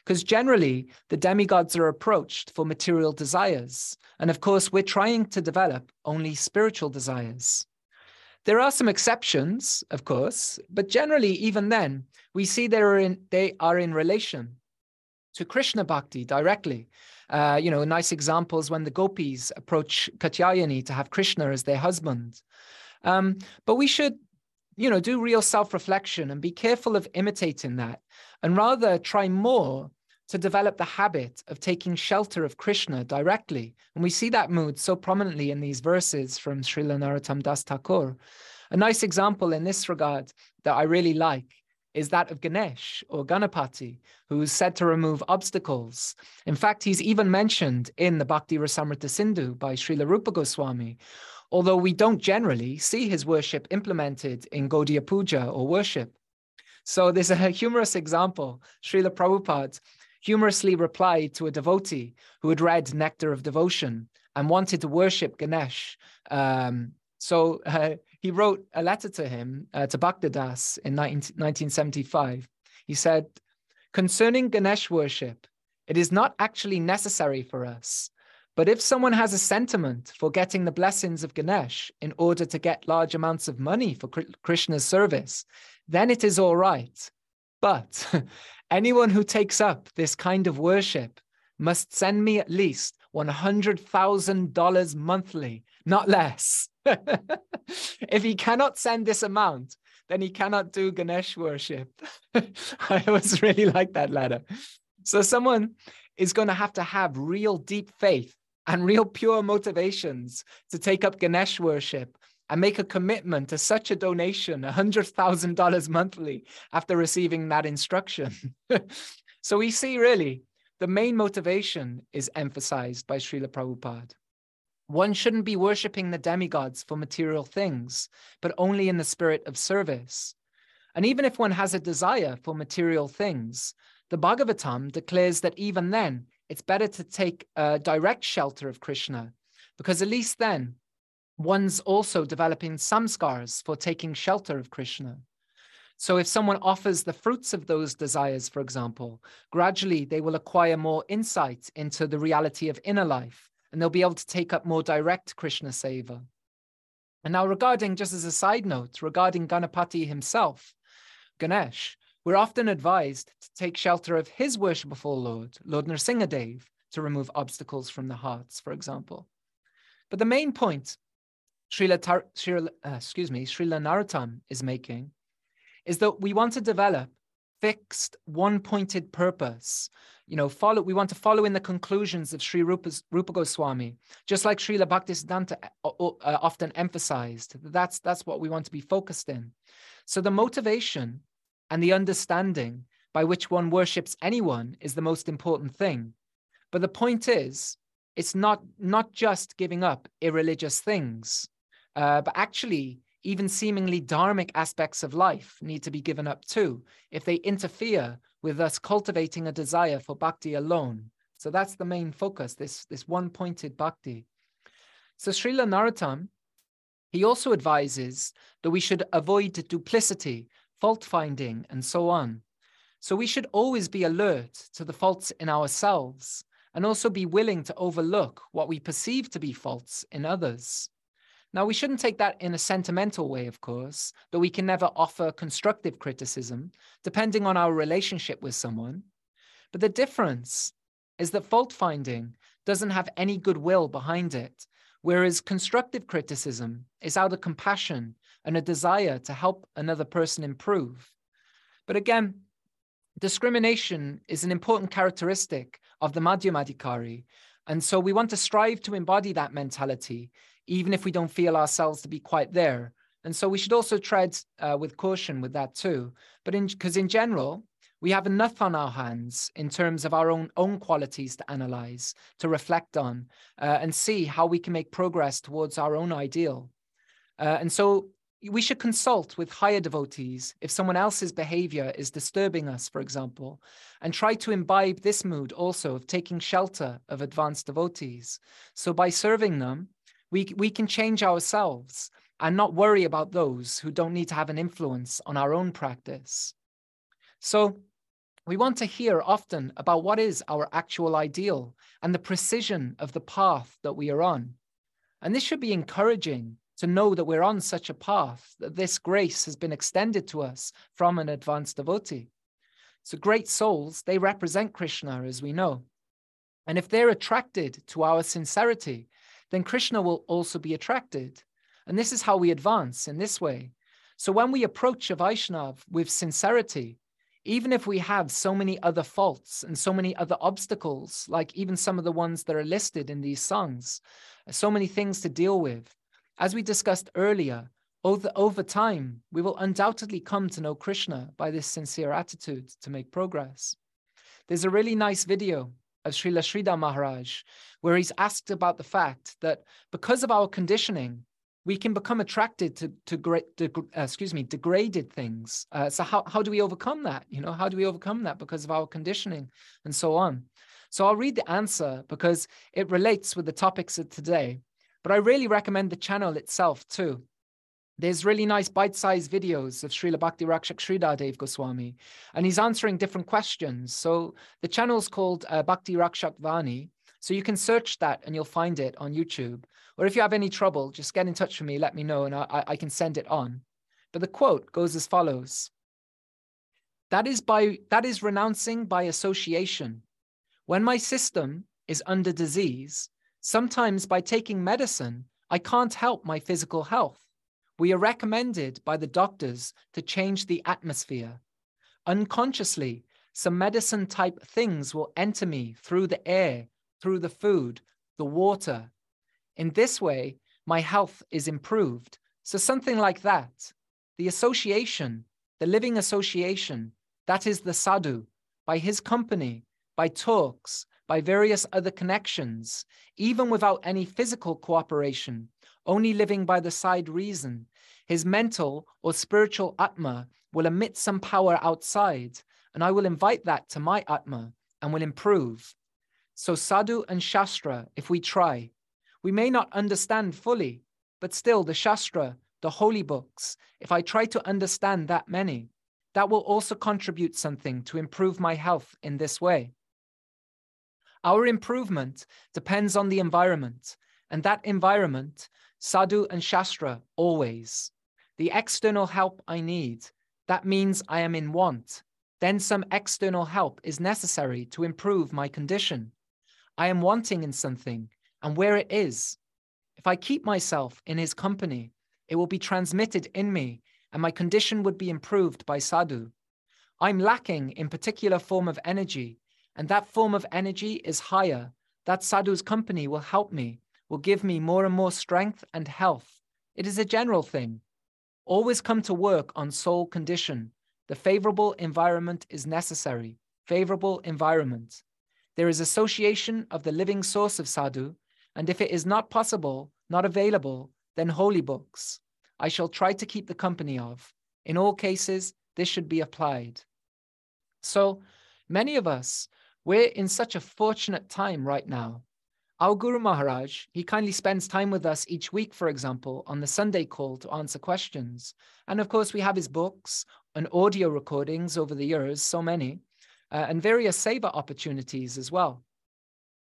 Because generally, the demigods are approached for material desires. And of course, we're trying to develop only spiritual desires. There are some exceptions, of course, but generally, even then, we see they are in, they are in relation to Krishna Bhakti directly. Uh, you know, nice examples when the gopis approach Katyayani to have Krishna as their husband. Um, but we should, you know, do real self-reflection and be careful of imitating that, and rather try more to develop the habit of taking shelter of Krishna directly. And we see that mood so prominently in these verses from Srila Narottam Das Thakur. A nice example in this regard that I really like is that of Ganesh or Ganapati, who is said to remove obstacles. In fact, he's even mentioned in the Bhakti Rasamrita Sindhu by Srila Rupa Goswami, although we don't generally see his worship implemented in Gaudiya Puja or worship. So there's a humorous example. Srila Prabhupada humorously replied to a devotee who had read Nectar of Devotion and wanted to worship Ganesh. Um, so uh, he wrote a letter to him, uh, to Bhaktidas in 19, 1975. He said, Concerning Ganesh worship, it is not actually necessary for us. But if someone has a sentiment for getting the blessings of Ganesh in order to get large amounts of money for Krishna's service, then it is all right. But anyone who takes up this kind of worship must send me at least $100,000 monthly, not less. if he cannot send this amount, then he cannot do Ganesh worship. I always really like that letter. So someone is going to have to have real deep faith and real pure motivations to take up Ganesh worship and make a commitment to such a donation, $100,000 monthly, after receiving that instruction. so we see really the main motivation is emphasized by Srila Prabhupada. One shouldn't be worshipping the demigods for material things, but only in the spirit of service. And even if one has a desire for material things, the Bhagavatam declares that even then, it's better to take a direct shelter of Krishna, because at least then, one's also developing samskars for taking shelter of Krishna. So if someone offers the fruits of those desires, for example, gradually they will acquire more insight into the reality of inner life and they'll be able to take up more direct Krishna seva. And now, regarding, just as a side note, regarding Ganapati himself, Ganesh, we're often advised to take shelter of his worshipful Lord, Lord Nrsingadev, to remove obstacles from the hearts, for example. But the main point Srila, Tar- Srila uh, excuse me, Srila Narottam is making is that we want to develop fixed, one-pointed purpose you know, follow, we want to follow in the conclusions of Sri Rupa's, Rupa Goswami, just like Srila Bhaktisiddhanta uh, uh, uh, often emphasized. That's, that's what we want to be focused in. So the motivation and the understanding by which one worships anyone is the most important thing. But the point is, it's not, not just giving up irreligious things, uh, but actually even seemingly dharmic aspects of life need to be given up too if they interfere with us cultivating a desire for bhakti alone. So that's the main focus, this, this one-pointed bhakti. So Srila Narottam, he also advises that we should avoid duplicity, fault finding, and so on. So we should always be alert to the faults in ourselves and also be willing to overlook what we perceive to be faults in others. Now, we shouldn't take that in a sentimental way, of course, that we can never offer constructive criticism, depending on our relationship with someone. But the difference is that fault finding doesn't have any goodwill behind it, whereas constructive criticism is out of compassion and a desire to help another person improve. But again, discrimination is an important characteristic of the Madhyamadikari. And so we want to strive to embody that mentality even if we don't feel ourselves to be quite there. And so we should also tread uh, with caution with that too. But in because in, general, we have enough on our hands in terms of our own own qualities to analyze, to reflect on, uh, and see how we can make progress towards our own ideal. Uh, and so we should consult with higher devotees if someone else's behavior is disturbing us, for example, and try to imbibe this mood also of taking shelter of advanced devotees. So by serving them, we, we can change ourselves and not worry about those who don't need to have an influence on our own practice. So we want to hear often about what is our actual ideal and the precision of the path that we are on. And this should be encouraging to know that we're on such a path, that this grace has been extended to us from an advanced devotee. So, great souls, they represent Krishna, as we know. And if they're attracted to our sincerity, then Krishna will also be attracted. And this is how we advance in this way. So, when we approach a Vaishnav with sincerity, even if we have so many other faults and so many other obstacles, like even some of the ones that are listed in these songs, so many things to deal with, as we discussed earlier, over, over time, we will undoubtedly come to know Krishna by this sincere attitude to make progress. There's a really nice video of Srila Sridhar Maharaj where he's asked about the fact that because of our conditioning, we can become attracted to, to great, de, uh, excuse me, degraded things. Uh, so how, how do we overcome that? You know, how do we overcome that because of our conditioning and so on? So I'll read the answer because it relates with the topics of today. But I really recommend the channel itself too. There's really nice bite-sized videos of Srila Bhakti Rakshak Sridhar Dev Goswami, and he's answering different questions. So the channel's called uh, Bhakti Rakshak Vani. So you can search that and you'll find it on YouTube. Or if you have any trouble, just get in touch with me, let me know, and I, I can send it on. But the quote goes as follows. That is by that is renouncing by association. When my system is under disease, Sometimes by taking medicine, I can't help my physical health. We are recommended by the doctors to change the atmosphere. Unconsciously, some medicine type things will enter me through the air, through the food, the water. In this way, my health is improved. So, something like that. The association, the living association, that is the sadhu, by his company, by talks, by various other connections, even without any physical cooperation, only living by the side reason, his mental or spiritual Atma will emit some power outside, and I will invite that to my Atma and will improve. So, sadhu and shastra, if we try, we may not understand fully, but still the shastra, the holy books, if I try to understand that many, that will also contribute something to improve my health in this way. Our improvement depends on the environment, and that environment, sadhu and shastra, always. The external help I need, that means I am in want. Then some external help is necessary to improve my condition. I am wanting in something, and where it is. If I keep myself in his company, it will be transmitted in me, and my condition would be improved by sadhu. I'm lacking in particular form of energy, and that form of energy is higher, that sadhu's company will help me, will give me more and more strength and health. It is a general thing. Always come to work on soul condition. The favorable environment is necessary. Favorable environment. There is association of the living source of sadhu, and if it is not possible, not available, then holy books. I shall try to keep the company of. In all cases, this should be applied. So, many of us we're in such a fortunate time right now. Our Guru Maharaj, he kindly spends time with us each week, for example, on the Sunday call to answer questions. And of course, we have his books and audio recordings over the years, so many, uh, and various seva opportunities as well.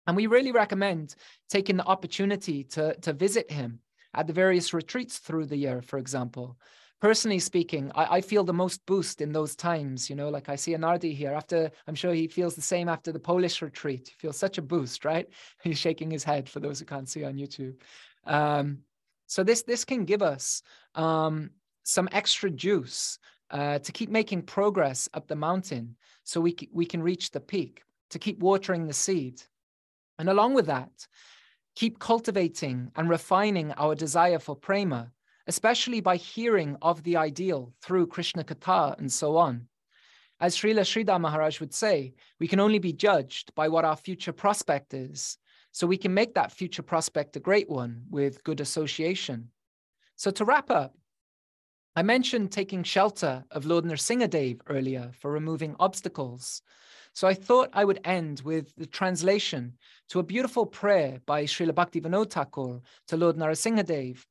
And we really recommend taking the opportunity to, to visit him at the various retreats through the year, for example, personally speaking, I, I, feel the most boost in those times. You know, like I see Anardi here after, I'm sure he feels the same after the Polish retreat. He feels such a boost, right? He's shaking his head for those who can't see on YouTube. Um, so this this can give us um, some extra juice uh, to keep making progress up the mountain, so we we can reach the peak. To keep watering the seed, and along with that, keep cultivating and refining our desire for prema especially by hearing of the ideal through Krishna Katha and so on. As Srila Sridhar Maharaj would say, we can only be judged by what our future prospect is. So we can make that future prospect a great one with good association. So to wrap up, I mentioned taking shelter of Lord Nrsingadev earlier for removing obstacles. So I thought I would end with the translation to a beautiful prayer by Srila Bhaktivinoda Thakur to Lord Narasimhadev.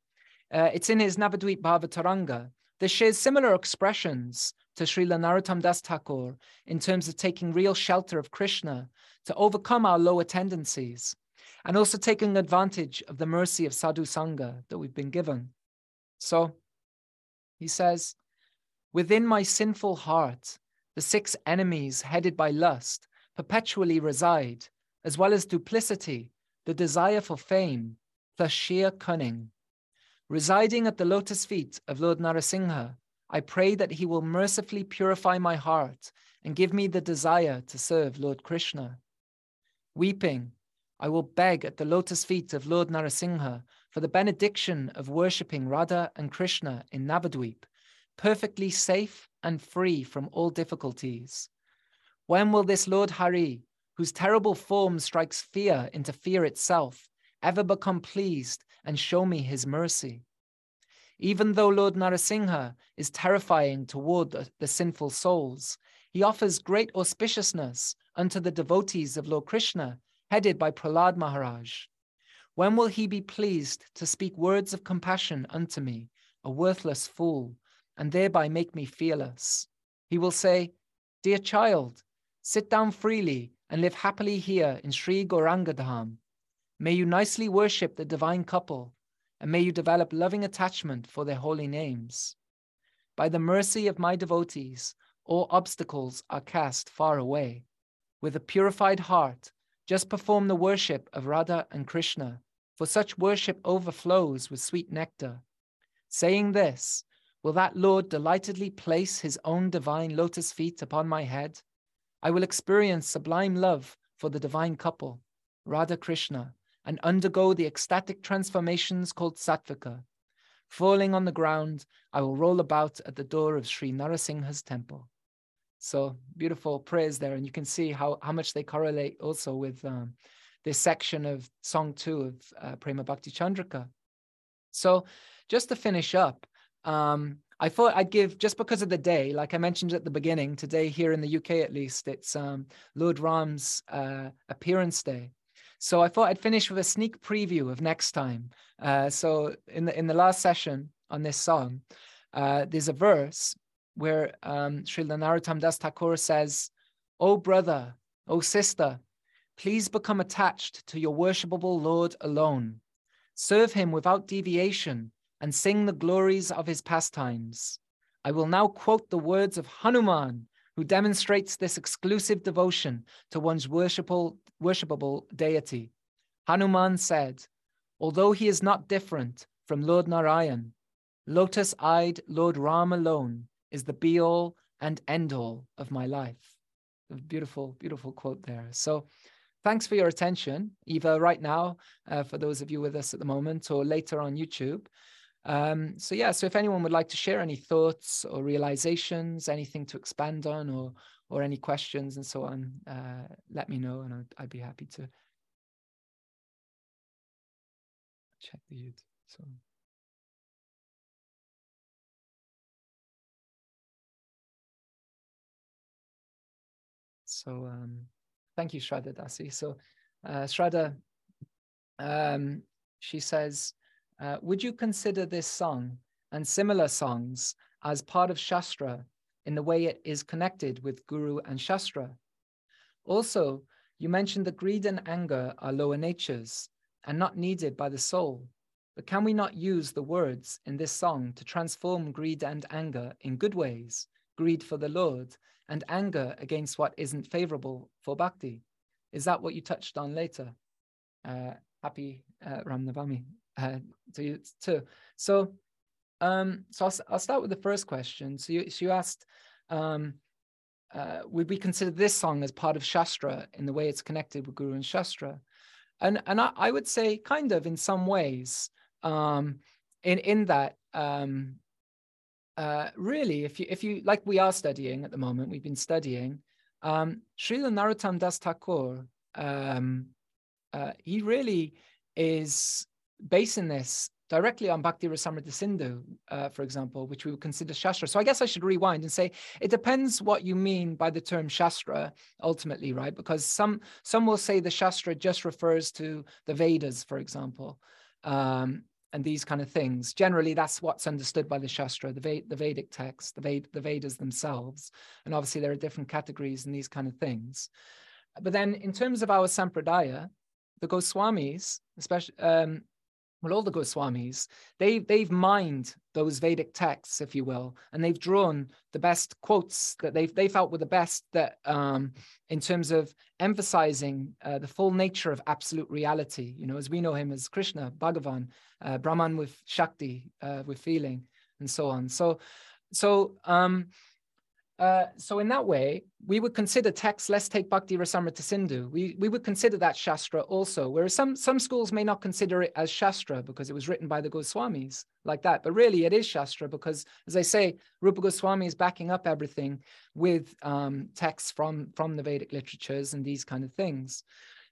Uh, it's in his Navadvip Bhavataranga. This shares similar expressions to Srila Narottam Das Thakur in terms of taking real shelter of Krishna to overcome our lower tendencies and also taking advantage of the mercy of sadhu sangha that we've been given. So he says, Within my sinful heart, the six enemies headed by lust perpetually reside, as well as duplicity, the desire for fame, plus sheer cunning. Residing at the lotus feet of Lord Narasingha, I pray that he will mercifully purify my heart and give me the desire to serve Lord Krishna. Weeping, I will beg at the lotus feet of Lord Narasingha for the benediction of worshipping Radha and Krishna in Navadweep, perfectly safe and free from all difficulties. When will this Lord Hari, whose terrible form strikes fear into fear itself, ever become pleased and show me his mercy? Even though Lord Narasingha is terrifying toward the, the sinful souls, he offers great auspiciousness unto the devotees of Lord Krishna, headed by Prahlad Maharaj. When will he be pleased to speak words of compassion unto me, a worthless fool, and thereby make me fearless? He will say, Dear child, sit down freely and live happily here in Sri Gaurangadham. May you nicely worship the divine couple, and may you develop loving attachment for their holy names. By the mercy of my devotees, all obstacles are cast far away. With a purified heart, just perform the worship of Radha and Krishna for such worship overflows with sweet nectar. Saying this, will that Lord delightedly place his own divine lotus feet upon my head? I will experience sublime love for the divine couple, Radha Krishna, and undergo the ecstatic transformations called sattvika. Falling on the ground, I will roll about at the door of Sri Narasingha's temple. So beautiful prayers there, and you can see how, how much they correlate also with um, this section of song two of uh, Prema Bhakti Chandrika. So, just to finish up, um, I thought I'd give just because of the day, like I mentioned at the beginning, today here in the UK at least, it's um, Lord Ram's uh, appearance day. So I thought I'd finish with a sneak preview of next time. Uh, so in the in the last session on this song, uh, there's a verse where um, Srila Narottam Das Thakur says, "Oh brother, oh sister, Please become attached to your worshipable Lord alone. Serve him without deviation and sing the glories of his pastimes. I will now quote the words of Hanuman, who demonstrates this exclusive devotion to one's worshipable, deity. Hanuman said, Although he is not different from Lord Narayan, lotus eyed Lord Ram alone is the be all and end all of my life. Beautiful, beautiful quote there. So, Thanks for your attention, either right now, uh, for those of you with us at the moment, or later on YouTube. Um, so yeah, so if anyone would like to share any thoughts or realizations, anything to expand on, or or any questions and so on, uh, let me know, and I'd, I'd, be happy to check the YouTube. So. So um, Thank you, Shraddha Dasi. So, uh, Shraddha, um, she says, uh, would you consider this song and similar songs as part of Shastra in the way it is connected with Guru and Shastra? Also, you mentioned that greed and anger are lower natures and not needed by the soul. But can we not use the words in this song to transform greed and anger in good ways, greed for the Lord, and anger against what isn't favorable for bhakti. Is that what you touched on later? Uh, happy uh, Ram Navami uh, to too. So, um, so I'll, I'll, start with the first question. So you, so you asked, um, uh, would we consider this song as part of Shastra in the way it's connected with Guru and Shastra? And and I, I would say kind of in some ways, um, in in that um, uh, really, if you if you like, we are studying at the moment. We've been studying. Um, Srila Narottam Das Thakur. Um, uh, he really is basing this directly on Bhakti Rasamrita Sindhu, uh, for example, which we would consider Shastra. So I guess I should rewind and say it depends what you mean by the term Shastra ultimately, right? Because some some will say the Shastra just refers to the Vedas, for example. Um, and these kind of things. Generally, that's what's understood by the Shastra, the, the Vedic text, the, the Vedas themselves. And obviously, there are different categories and these kind of things. But then, in terms of our Sampradaya, the Goswamis, especially, um, well, all the Goswamis, they, they've mined those Vedic texts, if you will, and they've drawn the best quotes that they've, they felt were the best that um, in terms of emphasizing uh, the full nature of absolute reality, you know, as we know him as Krishna, Bhagavan, uh, Brahman with Shakti, uh, with feeling, and so on. So, so um, uh, so in that way, we would consider texts, let's take Bhakti Rasamrita Sindhu, we, we would consider that Shastra also, whereas some, some schools may not consider it as Shastra because it was written by the Goswamis like that. But really it is Shastra because, as I say, Rupa Goswami is backing up everything with um, texts from, from the Vedic literatures and these kind of things.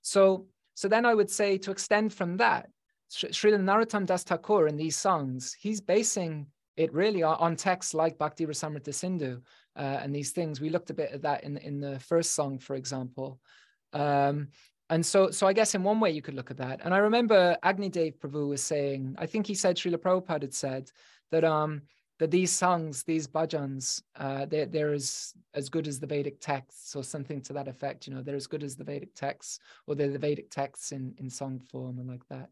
So, so then I would say to extend from that, Srila Narottam Das Thakur in these songs, he's basing it really on texts like Bhakti Rasamrita Sindhu uh, and these things. We looked a bit at that in, in the first song, for example. Um, and so, so I guess in one way you could look at that. And I remember Agni Dev Prabhu was saying, I think he said Srila Prabhupada had said that um, that these songs, these bhajans, uh, they're, they're as, as good as the Vedic texts or something to that effect. You know, they're as good as the Vedic texts or they're the Vedic texts in, in song form and like that.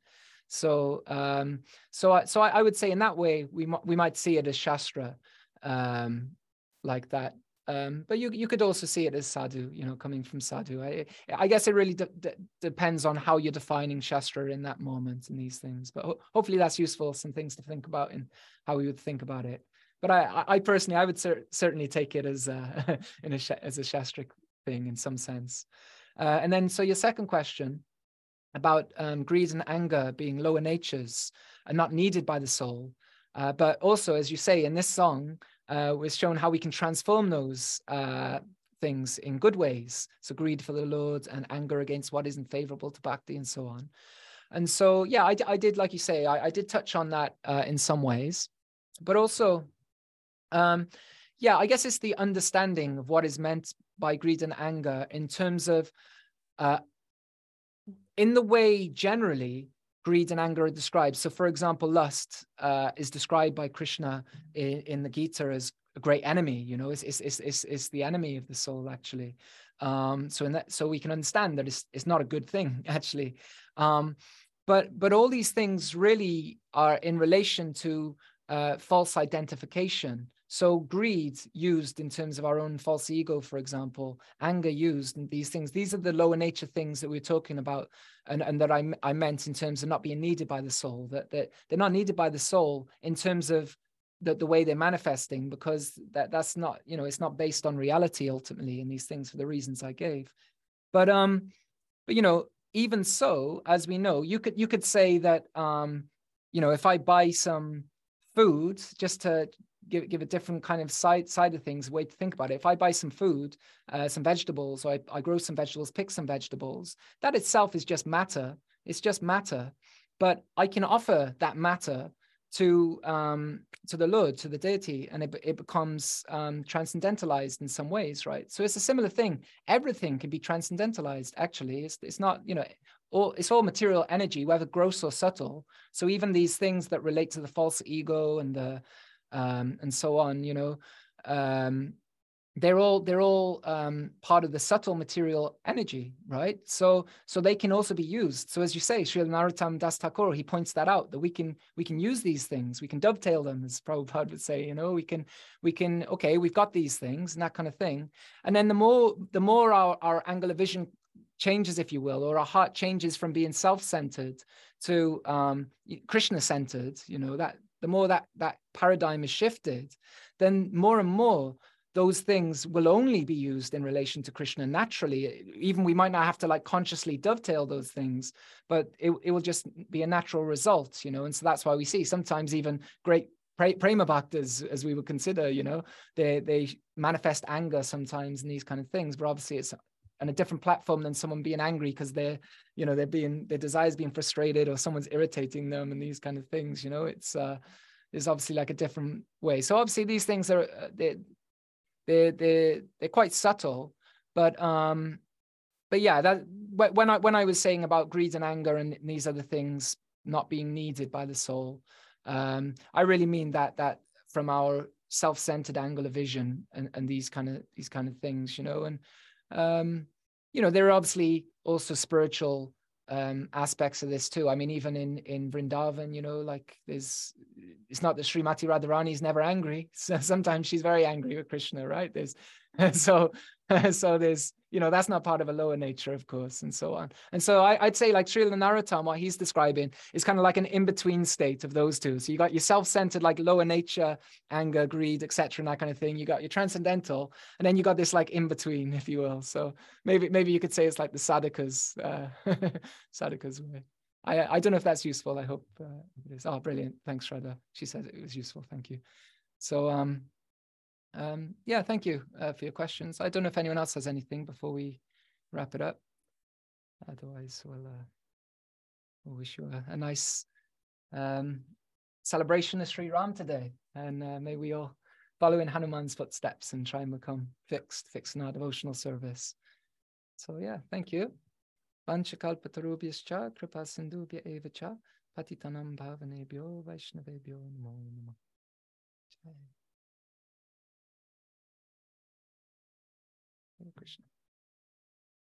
So, um, so I, so I, I, would say in that way we we might see it as shastra, um, like that. Um, but you you could also see it as sadhu, you know, coming from sadhu. I I guess it really de- de- depends on how you're defining shastra in that moment and these things. But ho- hopefully that's useful, some things to think about in how we would think about it. But I I personally I would cer- certainly take it as a in a as a shastric thing in some sense. Uh, and then so your second question about um, greed and anger being lower natures and not needed by the soul. Uh, but also, as you say in this song, uh, was shown how we can transform those uh, things in good ways. So, greed for the Lord and anger against what isn't favorable to bhakti and so on. And so, yeah, I, I did, like you say, I, I did touch on that uh, in some ways. But also, um, yeah, I guess it's the understanding of what is meant by greed and anger in terms of uh, in the way generally greed and anger are described. So, for example, lust uh, is described by Krishna in, in, the Gita as a great enemy. You know, it's, it's, it's, it's, the enemy of the soul actually. Um, so, in that, so we can understand that it's, it's not a good thing actually. Um, but but all these things really are in relation to uh, false identification. So greed used in terms of our own false ego, for example, anger used and these things, these are the lower nature things that we're talking about and, and that I, I meant in terms of not being needed by the soul, that, that they're not needed by the soul in terms of the, the way they're manifesting, because that, that's not, you know, it's not based on reality ultimately in these things for the reasons I gave. But um, but you know, even so, as we know, you could you could say that um, you know, if I buy some food just to give give a different kind of side side of things, way to think about it. If I buy some food, uh, some vegetables, or I, I grow some vegetables, pick some vegetables, that itself is just matter. It's just matter, but I can offer that matter to um, to the Lord, to the deity, and it, it becomes um, transcendentalized in some ways, right? So it's a similar thing. Everything can be transcendentalized. Actually, it's it's not you know all it's all material energy, whether gross or subtle. So even these things that relate to the false ego and the um, and so on, you know, um, they're all they're all um, part of the subtle material energy, right? So so they can also be used. So as you say, Sri Narottam Das Thakur, he points that out that we can we can use these things, we can dovetail them, as Prabhupada would say. You know, we can we can okay, we've got these things and that kind of thing. And then the more the more our our angle of vision changes, if you will, or our heart changes from being self-centered to um, Krishna-centered, you know, that the more that that paradigm is shifted, then more and more those things will only be used in relation to Krishna naturally. Even we might not have to like consciously dovetail those things, but it, it will just be a natural result, you know. And so that's why we see sometimes even great prema bhaktas, as we would consider, you know, they they manifest anger sometimes in these kind of things. But obviously, it's and a different platform than someone being angry because they're you know they're being their desires being frustrated or someone's irritating them and these kind of things you know? It's uh there's obviously like a different way. So obviously these things are uh, they they they they're quite subtle but um but yeah that when i when i was saying about greed and anger and these other things not being needed by the soul um i really mean that that from our self-centered angle of vision and, and these kind of these kind of things you know? And um you know there are obviously also spiritual um aspects of this too. I mean even in in vrindavan you know like there's it's not that Srimati Radharani is never angry. So sometimes she's very angry with krishna right? There's so so there's you know that's not part of a lower nature of course and so on and so I, would say like Srila Narottam what he's describing is kind of like an in-between state of those two so you got your self-centered like lower nature anger greed etc and that kind of thing you got your transcendental and then you got this like in-between if you will so maybe maybe you could say it's like the sadhaka's uh sadhaka's way I, I don't know if that's useful. I hope uh, it is. Oh, brilliant. Thanks, Shraddha. She said it was useful. Thank you. So, um, um, yeah, thank you uh, for your questions. I don't know if anyone else has anything before we wrap it up. Otherwise, we'll, uh, we'll wish you a, a nice um, celebration of Sri Ram today. And uh, may we all follow in Hanuman's footsteps and try and become fixed, fixed in our devotional service. So, yeah, thank you. Vanchakalpatarubhyascha kripa cha patitanam bhavanebhyo vaishnavebhyo namo namah. Krishna.